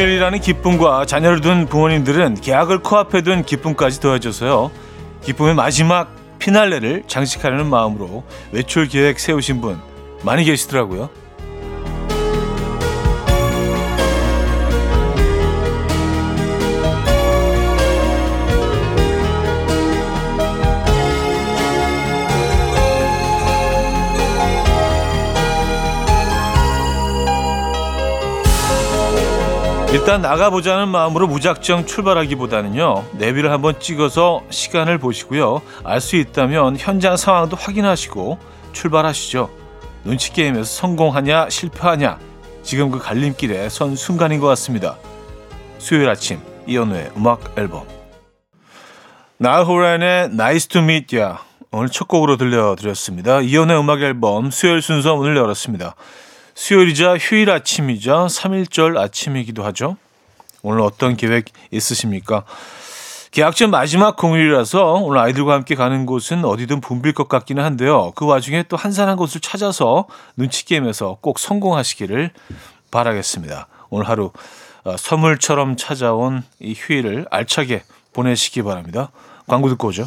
공휴일이라는 기쁨과 자녀를 둔 부모님들은 계약을 코앞에 둔 기쁨까지 더해져서요. 기쁨의 마지막 피날레를 장식하려는 마음으로 외출 계획 세우신 분 많이 계시더라고요. 일단 나가보자는 마음으로 무작정 출발하기보다는요 내비를 한번 찍어서 시간을 보시고요. 알 수 있다면 현장 상황도 확인하시고 출발하시죠. 눈치 게임에서 성공하냐 실패하냐. 지금 그 갈림길에 선 순간인 것 같습니다. 수요일 아침 이연우의 음악 앨범. 나호란의 Nice to Meet Ya. 오늘 첫 곡으로 들려드렸습니다. 이연우의 음악 앨범 수요일 순서 문을 열었습니다 수요일이자 휴일 아침이자 3일절 아침이기도 하죠. 오늘 어떤 계획 있으십니까? 계약전 마지막 공휴일이라서 오늘 아이들과 함께 가는 곳은 어디든 붐빌 것 같기는 한데요. 그 와중에 또 한산한 곳을 찾아서 눈치 게임에서 꼭 성공하시기를 바라겠습니다. 오늘 하루 어, 선물처럼 찾아온 이 휴일을 알차게 보내시기 바랍니다. 광고 듣고 오죠.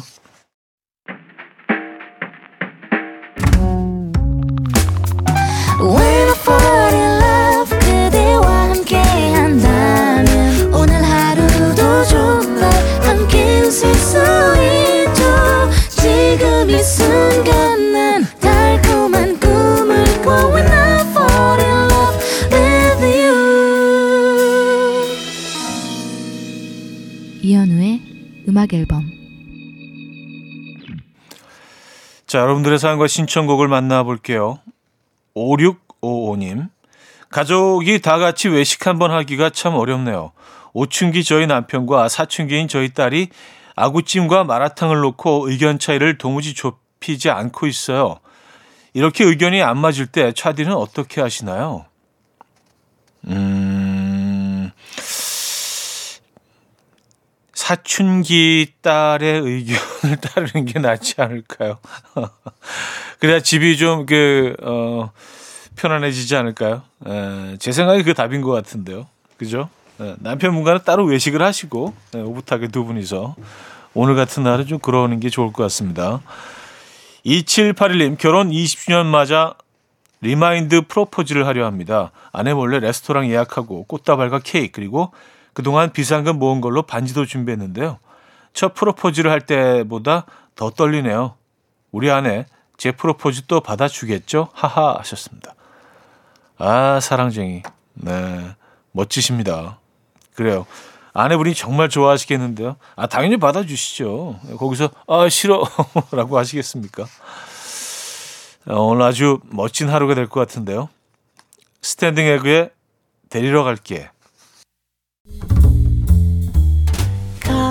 음악 앨범 자, 여러분들의 사연과 신청곡을 만나볼게요. 5655님. 가족이 다 같이 외식 한번 하기가 참 어렵네요. 오춘기 저희 남편과 사춘기인 저희 딸이 아구찜과 마라탕을 놓고 의견 차이를 도무지 좁히지 않고 있어요. 이렇게 의견이 안 맞을 때 차디는 어떻게 하시나요? 음, 사춘기 딸의 의견을 따르는 게 낫지 않을까요? 그래야 집이 좀 그, 어, 편안해지지 않을까요? 에, 제 생각이 그 답인 것 같은데요. 그죠? 에, 남편분과는 따로 외식을 하시고, 에, 오붓하게 두 분이서. 오늘 같은 날은 좀 그러는 게 좋을 것 같습니다. 2781님, 결혼 20주년 맞아 remind 프로포즈를 하려 합니다. 아내 몰래 레스토랑 예약하고 꽃다발과 케이크, 그리고 그동안 비상금 모은 걸로 반지도 준비했는데요. 첫 프로포즈를 할 때보다 더 떨리네요. 우리 아내 제 프로포즈 또 받아주겠죠? 하하 하셨습니다. 아 사랑쟁이. 네 멋지십니다. 그래요. 아내분이 정말 좋아하시겠는데요. 아 당연히 받아주시죠. 거기서 아 싫어라고 하시겠습니까? 어, 오늘 아주 멋진 하루가 될 것 같은데요. 스탠딩 에그에 데리러 갈게.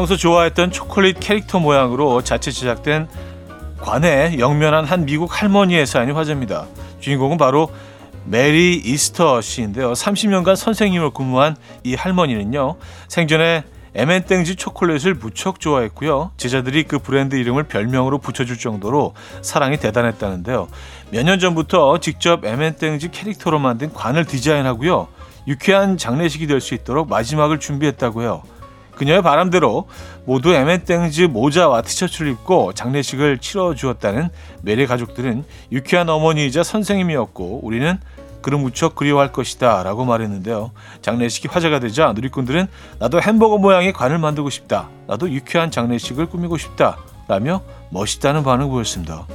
평소 좋아했던 초콜릿 캐릭터 모양으로 자체 제작된 관에 영면한 한 미국 할머니의 사연이 화제입니다. 주인공은 바로 메리 이스터 씨인데요. 30년간 선생님으로 근무한 이 할머니는요. 생전에 엠앤땡즈 초콜릿을 무척 좋아했고요. 제자들이 그 브랜드 이름을 별명으로 붙여줄 정도로 사랑이 대단했다는데요. 몇 년 전부터 직접 엠앤땡즈 캐릭터로 만든 관을 디자인하고요. 유쾌한 장례식이 될 수 있도록 마지막을 준비했다고요. 그녀의 바람대로 모두 엠앤땡즈 모자와 티셔츠를 입고 장례식을 치러 주었다는 메리 가족들은 유쾌한 어머니이자 선생님이었고 우리는 그를 무척 그리워할 것이다 라고 말했는데요. 장례식이 화제가 되자 누리꾼들은 나도 햄버거 모양의 관을 만들고 싶다. 나도 유쾌한 장례식을 꾸미고 싶다. 라며 멋있다는 반응을 보였습니다.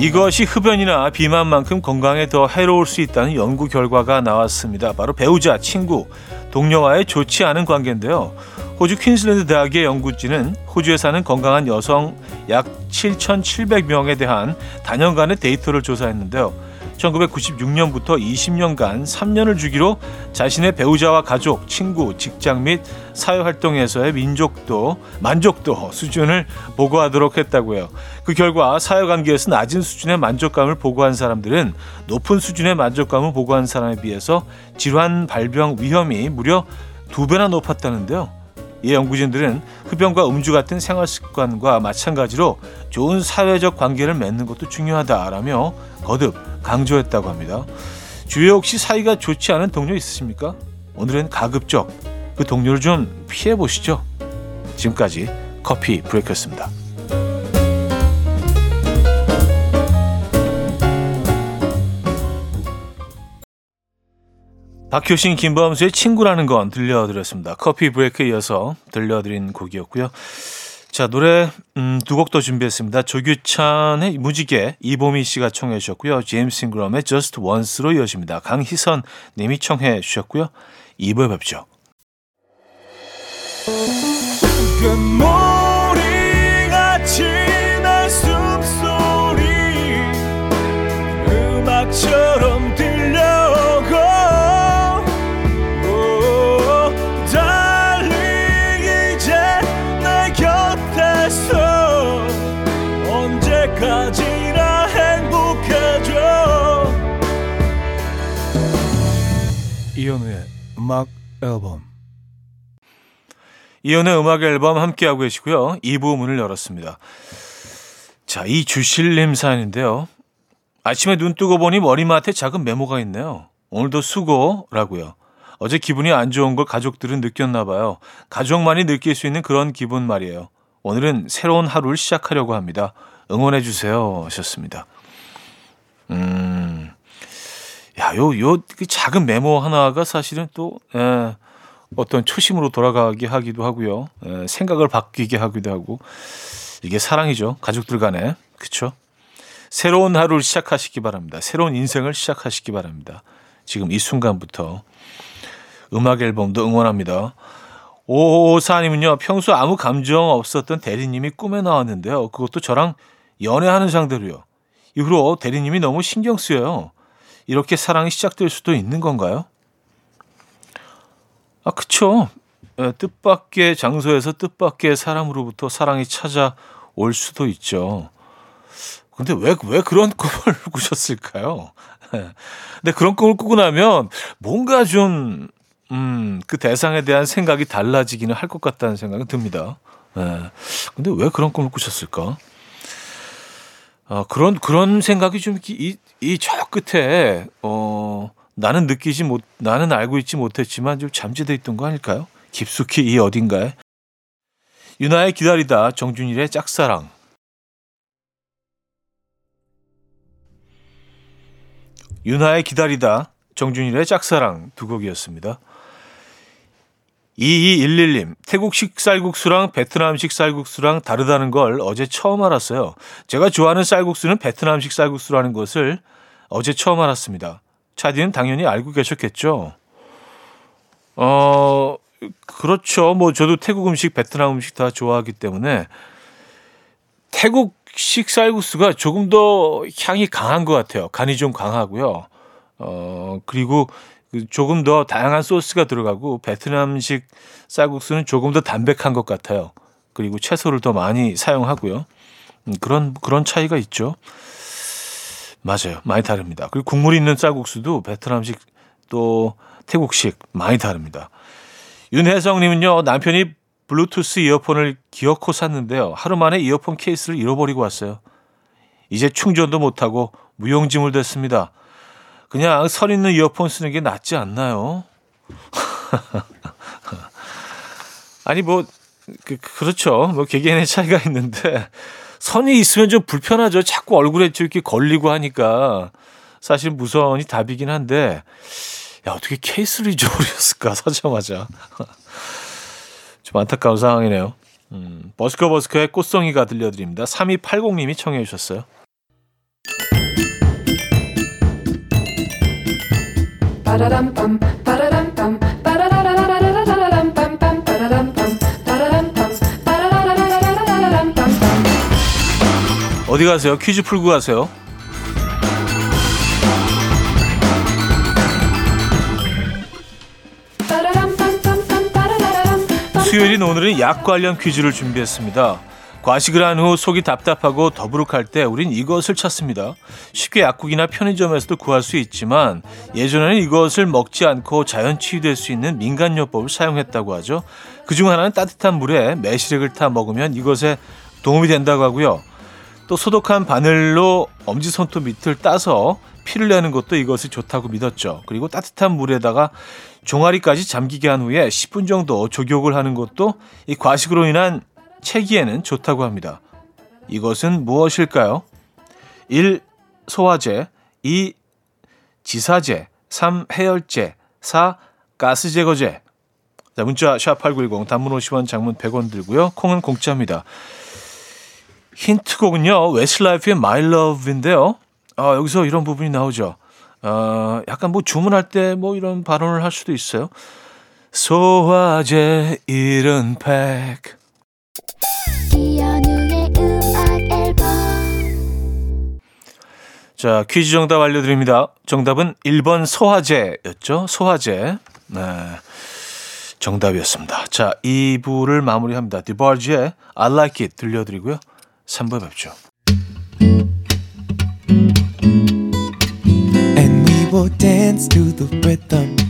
이것이 흡연이나 비만만큼 건강에 더 해로울 수 있다는 연구 결과가 나왔습니다. 바로 배우자, 친구, 동료와의 좋지 않은 관계인데요. 호주 퀸슬랜드 대학의 연구진은 호주에 사는 건강한 여성 약 7,700명에 대한 단연간의 데이터를 조사했는데요. 1996년부터 20년간 3년을 주기로 자신의 배우자와 가족, 친구, 직장 및 사회 활동에서의 민족도, 만족도 수준을 보고하도록 했다고요. 그 결과 사회 관계에서 낮은 수준의 만족감을 보고한 사람들은 높은 수준의 만족감을 보고한 사람에 비해서 질환 발병 위험이 무려 두 배나 높았다는데요. 이 연구진들은 흡연과 음주 같은 생활 습관과 마찬가지로 좋은 사회적 관계를 맺는 것도 중요하다라며 거듭 강조했다고 합니다. 주위에 혹시 사이가 좋지 않은 동료 있으십니까? 오늘은 가급적 그 동료를 좀 피해 보시죠. 지금까지 커피 브레이크였습니다. 박효신 김범수의 친구라는 건 들려드렸습니다. 커피 브레이크에 이어서 들려드린 곡이었고요. 자 노래 음, 두 곡 더 준비했습니다. 조규찬의 무지개 이보미 씨가 청해 주셨고요. 제임스 잉그럼의 Just Once로 이어집니다. 강희선 님이 청해 주셨고요. 2부에 뵙죠. 음악 앨범 이연의 음악 앨범 함께하고 계시고요. 2부 문을 열었습니다. 자, 이 주실님 사연인데요. 아침에 눈 뜨고 보니 머리맡에 작은 메모가 있네요. 오늘도 수고라고요. 어제 기분이 안 좋은 걸 가족들은 느꼈나 봐요. 가족만이 느낄 수 있는 그런 기분 말이에요. 오늘은 새로운 하루를 시작하려고 합니다. 응원해 주세요. 하셨습니다. 음. 야, 요, 요, 그 작은 메모 하나가 사실은 또, 에, 어떤 초심으로 돌아가게 하기도 하고요. 에, 생각을 바뀌게 하기도 하고. 이게 사랑이죠. 가족들 간에. 그쵸? 새로운 하루를 시작하시기 바랍니다. 새로운 인생을 시작하시기 바랍니다. 지금 이 순간부터. 음악 앨범도 응원합니다. 오사님은요, 평소 아무 감정 없었던 대리님이 꿈에 나왔는데요. 그것도 저랑 연애하는 상대로요. 이후로 대리님이 너무 신경 쓰여요. 이렇게 사랑이 시작될 수도 있는 건가요? 아, 그쵸. 예, 뜻밖의 장소에서 뜻밖의 사람으로부터 사랑이 찾아올 수도 있죠. 근데 왜, 왜 그런 꿈을 꾸셨을까요? 예. 근데 그런 꿈을 꾸고 나면 뭔가 좀, 음, 그 대상에 대한 생각이 달라지기는 할 것 같다는 생각이 듭니다. 예. 근데 왜 그런 꿈을 꾸셨을까? 아, 그런, 그런 생각이 좀, 이, 이저 끝에, 어, 나는 느끼지 못, 나는 알고 있지 못했지만 좀 잠재돼 있던 거 아닐까요? 깊숙이 이 어딘가에. 유나의 기다리다, 정준일의 짝사랑. 유나의 기다리다, 정준일의 짝사랑 두 곡이었습니다. 2211님, 태국식 쌀국수랑 베트남식 쌀국수랑 다르다는 걸 어제 처음 알았어요. 제가 좋아하는 쌀국수는 베트남식 쌀국수라는 것을 어제 처음 알았습니다. 차디는 당연히 알고 계셨겠죠? 어, 그렇죠. 뭐 저도 태국 음식, 베트남 음식 다 좋아하기 때문에 태국식 쌀국수가 조금 더 향이 강한 것 같아요. 간이 좀 강하고요. 어, 그리고 그 조금 더 다양한 소스가 들어가고 베트남식 쌀국수는 조금 더 담백한 것 같아요. 그리고 채소를 더 많이 사용하고요. 음, 그런 그런 차이가 있죠. 맞아요. 많이 다릅니다. 그리고 국물 있는 쌀국수도 베트남식 또 태국식 많이 다릅니다. 윤혜성 님은요 남편이 블루투스 이어폰을 기어코 샀는데요. 하루 만에 이어폰 케이스를 잃어버리고 왔어요. 이제 충전도 못하고 무용지물 됐습니다. 그냥 선 있는 이어폰 쓰는 게 낫지 않나요? 아니 뭐 그, 그렇죠. 뭐 개개인의 차이가 있는데 선이 있으면 좀 불편하죠. 자꾸 얼굴에 이렇게 걸리고 하니까 사실 무선이 답이긴 한데 야 어떻게 케이스를 잊어버렸을까 사자마자 좀 안타까운 상황이네요. 음, 버스커 버스커의 꽃송이가 들려드립니다. 3280님이 청해 주셨어요. 어디 가세요? 퀴즈 풀고 가세요. 수요일인 오늘은 약 관련 퀴즈를 준비했습니다. 과식을 한 후 속이 답답하고 더부룩할 때 우린 이것을 찾습니다. 쉽게 약국이나 편의점에서도 구할 수 있지만 예전에는 이것을 먹지 않고 자연 치유될 수 있는 민간요법을 사용했다고 하죠. 그중 하나는 따뜻한 물에 매실액을 타 먹으면 이것에 도움이 된다고 하고요. 또 소독한 바늘로 엄지손톱 밑을 따서 피를 내는 것도 이것이 좋다고 믿었죠. 그리고 따뜻한 물에다가 종아리까지 잠기게 한 후에 10분 정도 조격을 하는 것도 이 과식으로 인한 체기에는 좋다고 합니다. 이것은 무엇일까요? 1. 소화제 2. 지사제 3. 해열제 4. 가스제거제 자, 문자 샵8910 단문 50원 장문 100원 들고요. 콩은 공짜입니다. 힌트곡은요. 웨슬라이프의 My Love인데요. 아, 여기서 이런 부분이 나오죠. 어, 약간 뭐 주문할 때 뭐 이런 발언을 할 수도 있어요. 소화제 이른 팩. 자, 퀴즈 정답 알려드립니다. 정답은 1번 소화제였죠. 소화제. 네. 정답이었습니다. 자, 2부를 마무리합니다. 디바르지의 I Like It 들려드리고요. 3부에 뵙죠. And we will dance to the rhythm.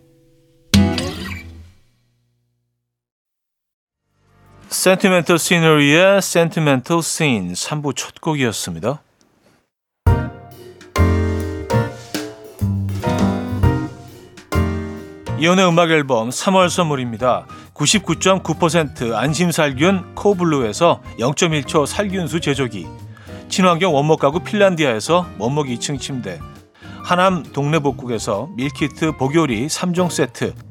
센티멘털 시너리의 Sentimental Scene 3부 첫 곡이었습니다. 이혼의 음악 앨범 3월 선물입니다. 99.9% 안심살균 코블루에서 0.1초 살균수 제조기 친환경 원목 가구 핀란디아에서 원목 2층 침대 하남 동네복국에서 밀키트 복요리 3종 세트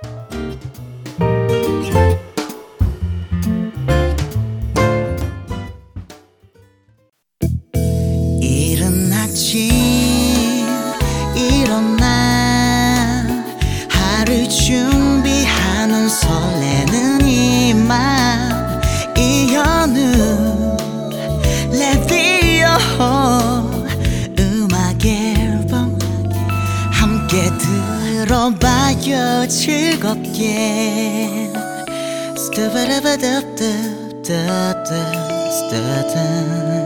들어봐요 즐겁게. 스타바라바답답답답답 Outer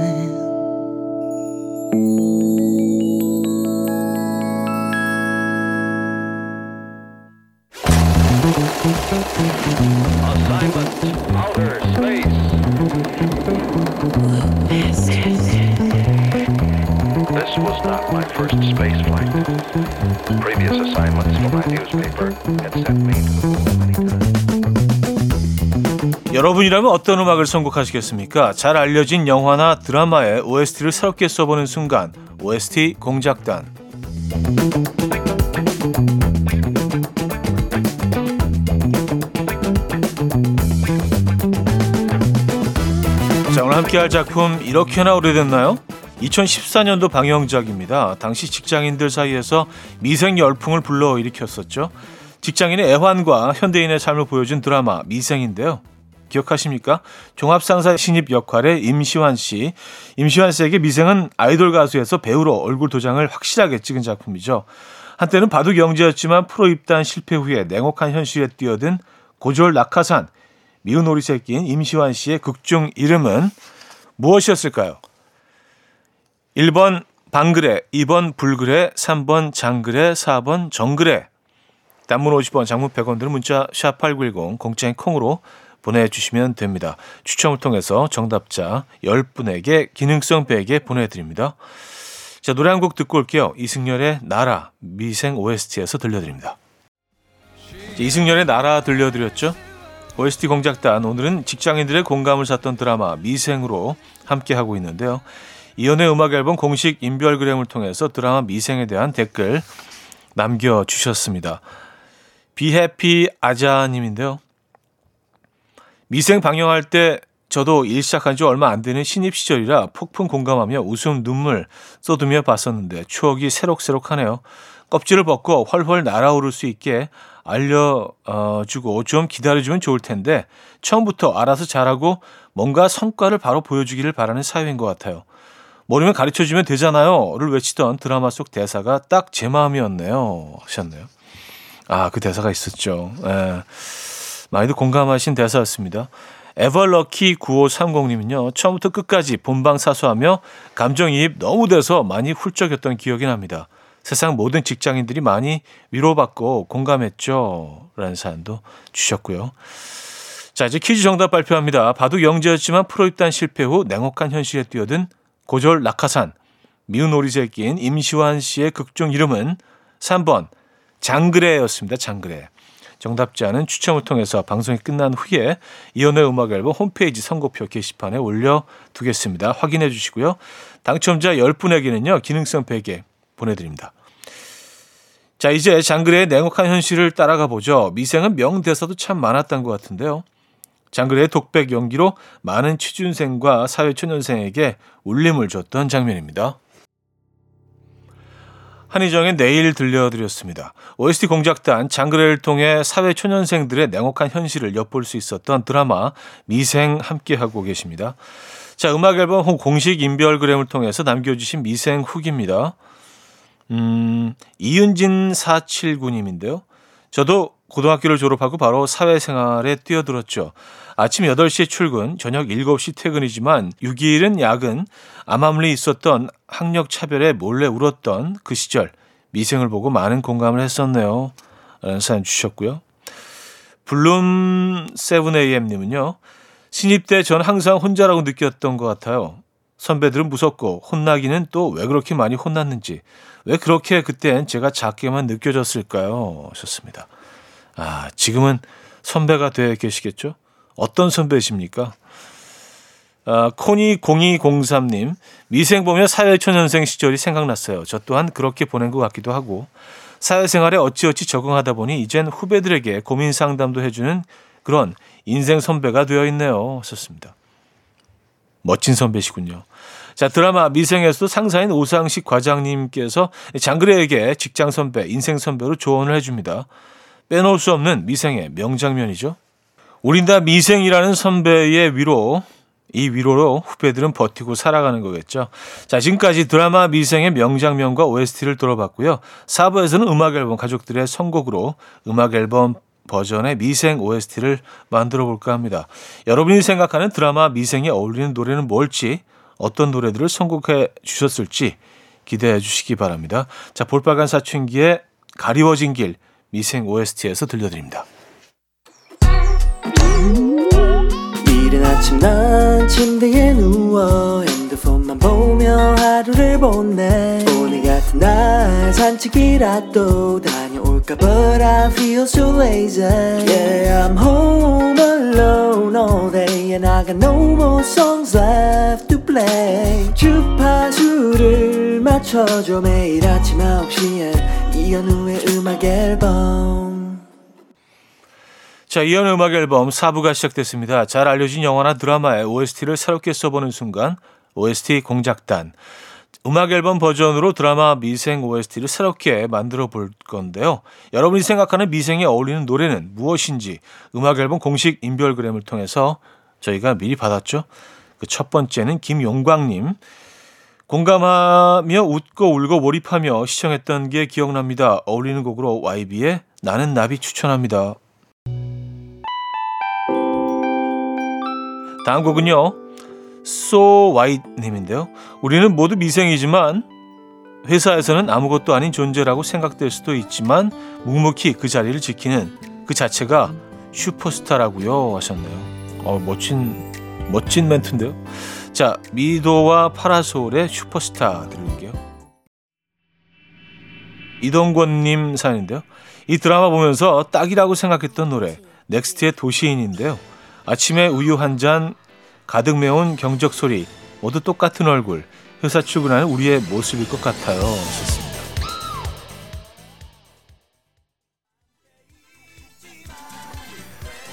여러분이라면 어떤 음악을 선곡하시겠습니까? 잘 알려진 영화나 드라마의 OST를 새롭게 써보는 순간 OST 공작단 자 오늘 함께할 작품 이렇게나 오래됐나요? 2014년도 방영작입니다. 당시 직장인들 사이에서 미생 열풍을 불러일으켰었죠. 직장인의 애환과 현대인의 삶을 보여준 드라마 미생인데요. 기억하십니까? 종합상사 신입 역할의 임시완 씨. 임시완 씨에게 미생은 아이돌 가수에서 배우로 얼굴 도장을 확실하게 찍은 작품이죠. 한때는 바둑 영재였지만 프로 입단 실패 후에 냉혹한 현실에 뛰어든 고졸 낙하산 미운 오리 새끼인 임시완 씨의 극중 이름은 무엇이었을까요? 1번 방그레, 2번 불그레, 3번 장그레, 4번 정그레. 단문 50원, 장문 100원 들은 문자 샵 8910 공짜인 콩으로 보내주시면 됩니다. 추첨을 통해서 정답자 10분에게 기능성 베개 보내드립니다. 자, 노래 한 곡 듣고 올게요. 이승열의 나라, 미생 OST에서 들려드립니다. 이승열의 나라 들려드렸죠? OST 공작단, 오늘은 직장인들의 공감을 샀던 드라마 미생으로 함께하고 있는데요. 이연의 음악 앨범 공식 인별그램을 통해서 드라마 미생에 대한 댓글 남겨주셨습니다. 비해피 아자님인데요. 미생 방영할 때 저도 일 시작한 지 얼마 안 되는 신입 시절이라 폭풍 공감하며 웃음 눈물 쏟으며 봤었는데 추억이 새록새록하네요. 껍질을 벗고 훨훨 날아오를 수 있게 알려주고 좀 기다려주면 좋을 텐데 처음부터 알아서 잘하고 뭔가 성과를 바로 보여주기를 바라는 사회인 것 같아요. 모르면 가르쳐주면 되잖아요.를 외치던 드라마 속 대사가 딱 제 마음이었네요. 하셨네요. 아, 그 대사가 있었죠. 예. 많이들 공감하신 대사였습니다. 에버럭키 9530님은요, 처음부터 끝까지 본방 사수하며 감정이입 너무 돼서 많이 훌쩍였던 기억이 납니다. 세상 모든 직장인들이 많이 위로받고 공감했죠. 라는 사연도 주셨고요. 자, 이제 퀴즈 정답 발표합니다. 바둑 영재였지만 프로 입단 실패 후 냉혹한 현실에 뛰어든 고졸 낙하산, 미운 오리새에 낀 임시완 씨의 극중 이름은 3번 장그레였습니다. 장그레. 정답자는 추첨을 통해서 방송이 끝난 후에 이연의 음악 앨범 홈페이지 선곡표 게시판에 올려두겠습니다. 확인해 주시고요. 당첨자 10분에게는요. 기능성 베개 보내드립니다. 자 이제 장그레의 냉혹한 현실을 따라가 보죠. 미생은 명대사도 참 많았던 것 같은데요. 장그레의 독백 연기로 많은 취준생과 사회초년생에게 울림을 줬던 장면입니다. 한희정의 내일 들려드렸습니다. OST 공작단 장그레를 통해 사회 초년생들의 냉혹한 현실을 엿볼 수 있었던 드라마 미생 함께하고 계십니다. 자, 음악 앨범 공식 인별그램을 통해서 남겨주신 미생 후기입니다. 음, 이윤진 479님인데요. 저도 고등학교를 졸업하고 바로 사회생활에 뛰어들었죠. 아침 8시에 출근, 저녁 7시 퇴근이지만 6일은 야근, 암암리 있었던 학력 차별에 몰래 울었던 그 시절 미생을 보고 많은 공감을 했었네요. 라는 사연 주셨고요. 블룸 세븐에이엠님은요. 신입 때 전 항상 혼자라고 느꼈던 것 같아요. 선배들은 무섭고 혼나기는 또 왜 그렇게 많이 혼났는지 왜 그렇게 그땐 제가 작게만 느껴졌을까요? 하셨습니다. 아 지금은 선배가 되어 계시겠죠? 어떤 선배십니까? 아, 코니 0203님, 미생 보며 사회초년생 시절이 생각났어요. 저 또한 그렇게 보낸 것 같기도 하고, 사회생활에 어찌어찌 적응하다 보니 이젠 후배들에게 고민 상담도 해주는 그런 인생 선배가 되어 있네요. 썼습니다. 멋진 선배시군요. 자, 드라마 미생에서도 상사인 오상식 과장님께서 장그래에게 직장 선배, 인생 선배로 조언을 해줍니다. 빼놓을 수 없는 미생의 명장면이죠. 우린 다 미생이라는 선배의 위로, 이 위로로 후배들은 버티고 살아가는 거겠죠. 자, 지금까지 드라마 미생의 명장면과 OST를 들어봤고요. 4부에서는 음악 앨범 가족들의 선곡으로 음악 앨범 버전의 미생 OST를 만들어 볼까 합니다. 여러분이 생각하는 드라마 미생에 어울리는 노래는 뭘지, 어떤 노래들을 선곡해 주셨을지 기대해 주시기 바랍니다. 자, 볼빨간 사춘기의 가리워진 길 미생 OST에서 들려드립니다. 이른 아침 난 침대에 누워 핸드폰만 보며 하루를 보내 오늘 같은 날 산책이라도 다녀올까 But I feel so lazy Yeah I'm home alone all day And I got no more songs left to play 주파수를 맞춰줘 매일 아침 9시에 이현우의 음악 앨범 자, 이연의 음악 앨범 4부가 시작됐습니다. 잘 알려진 영화나 드라마의 OST를 새롭게 써보는 순간 OST 공작단. 음악 앨범 버전으로 드라마 미생 OST를 새롭게 만들어 볼 건데요. 여러분이 생각하는 미생에 어울리는 노래는 무엇인지 음악 앨범 공식 인별그램을 통해서 저희가 미리 받았죠. 그 첫 번째는 김용광님. 공감하며 웃고 울고 몰입하며 시청했던 게 기억납니다. 어울리는 곡으로 YB의 나는 나비 추천합니다. 다음 곡은요. So White 님인데요. 우리는 모두 미생이지만 회사에서는 아무것도 아닌 존재라고 생각될 수도 있지만 묵묵히 그 자리를 지키는 그 자체가 슈퍼스타라고요 하셨네요. 어, 멋진 멋진 멘트인데요. 자, 미도와 파라솔의 슈퍼스타 들을게요. 이동권님 사연인데요. 이 드라마 보면서 딱이라고 생각했던 노래 넥스트의 도시인인데요. 아침에 우유 한 잔 가득 메운 경적 소리 모두 똑같은 얼굴 회사 출근하는 우리의 모습일 것 같아요. 썼습니다.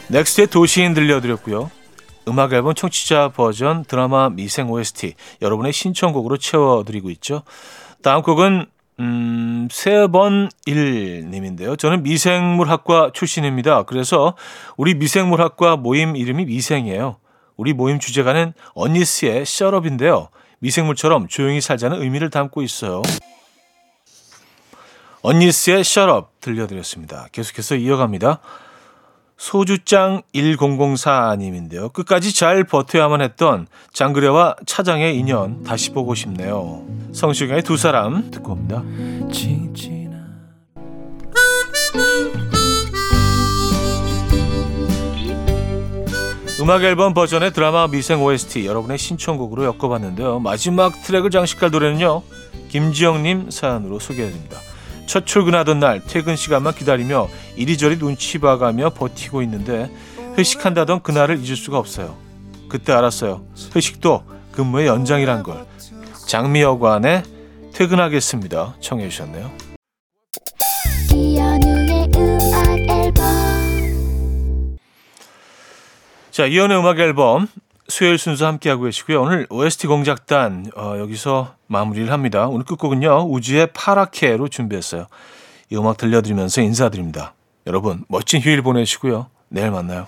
넥스트의 도시인 들려드렸고요. 음악 앨범 청취자 버전 드라마 미생 OST 여러분의 신청곡으로 채워드리고 있죠. 다음 곡은 음, 세번 일님인데요. 저는 미생물학과 출신입니다. 그래서 우리 미생물학과 모임 이름이 미생이에요. 우리 모임 주제가는 언니스의 Shut Up인데요. 미생물처럼 조용히 살자는 의미를 담고 있어요. 언니스의 셔럽 들려드렸습니다. 계속해서 이어갑니다. 소주장 1004님인데요. 끝까지 잘 버텨야만 했던 장그래와 차장의 인연 다시 보고 싶네요. 성시경의 두 사람 듣고 옵니다. 음악 앨범 버전의 드라마 미생 OST 여러분의 신청곡으로 엮어봤는데요. 마지막 트랙을 장식할 노래는요. 김지영님 사연으로 소개해드립니다. 첫 출근하던 날 퇴근 시간만 기다리며 이리저리 눈치 봐가며 버티고 있는데 회식한다던 그날을 잊을 수가 없어요. 그때 알았어요. 회식도 근무의 연장이란 걸. 장미여관에 퇴근하겠습니다. 청해 주셨네요. 자, 이연의 음악 앨범 수요일 순서 함께하고 계시고요. 오늘 OST 공작단 어, 여기서 마무리를 합니다. 오늘 끝곡은요. 우주의 파라케로 준비했어요. 이 음악 들려드리면서 인사드립니다. 여러분 멋진 휴일 보내시고요. 내일 만나요.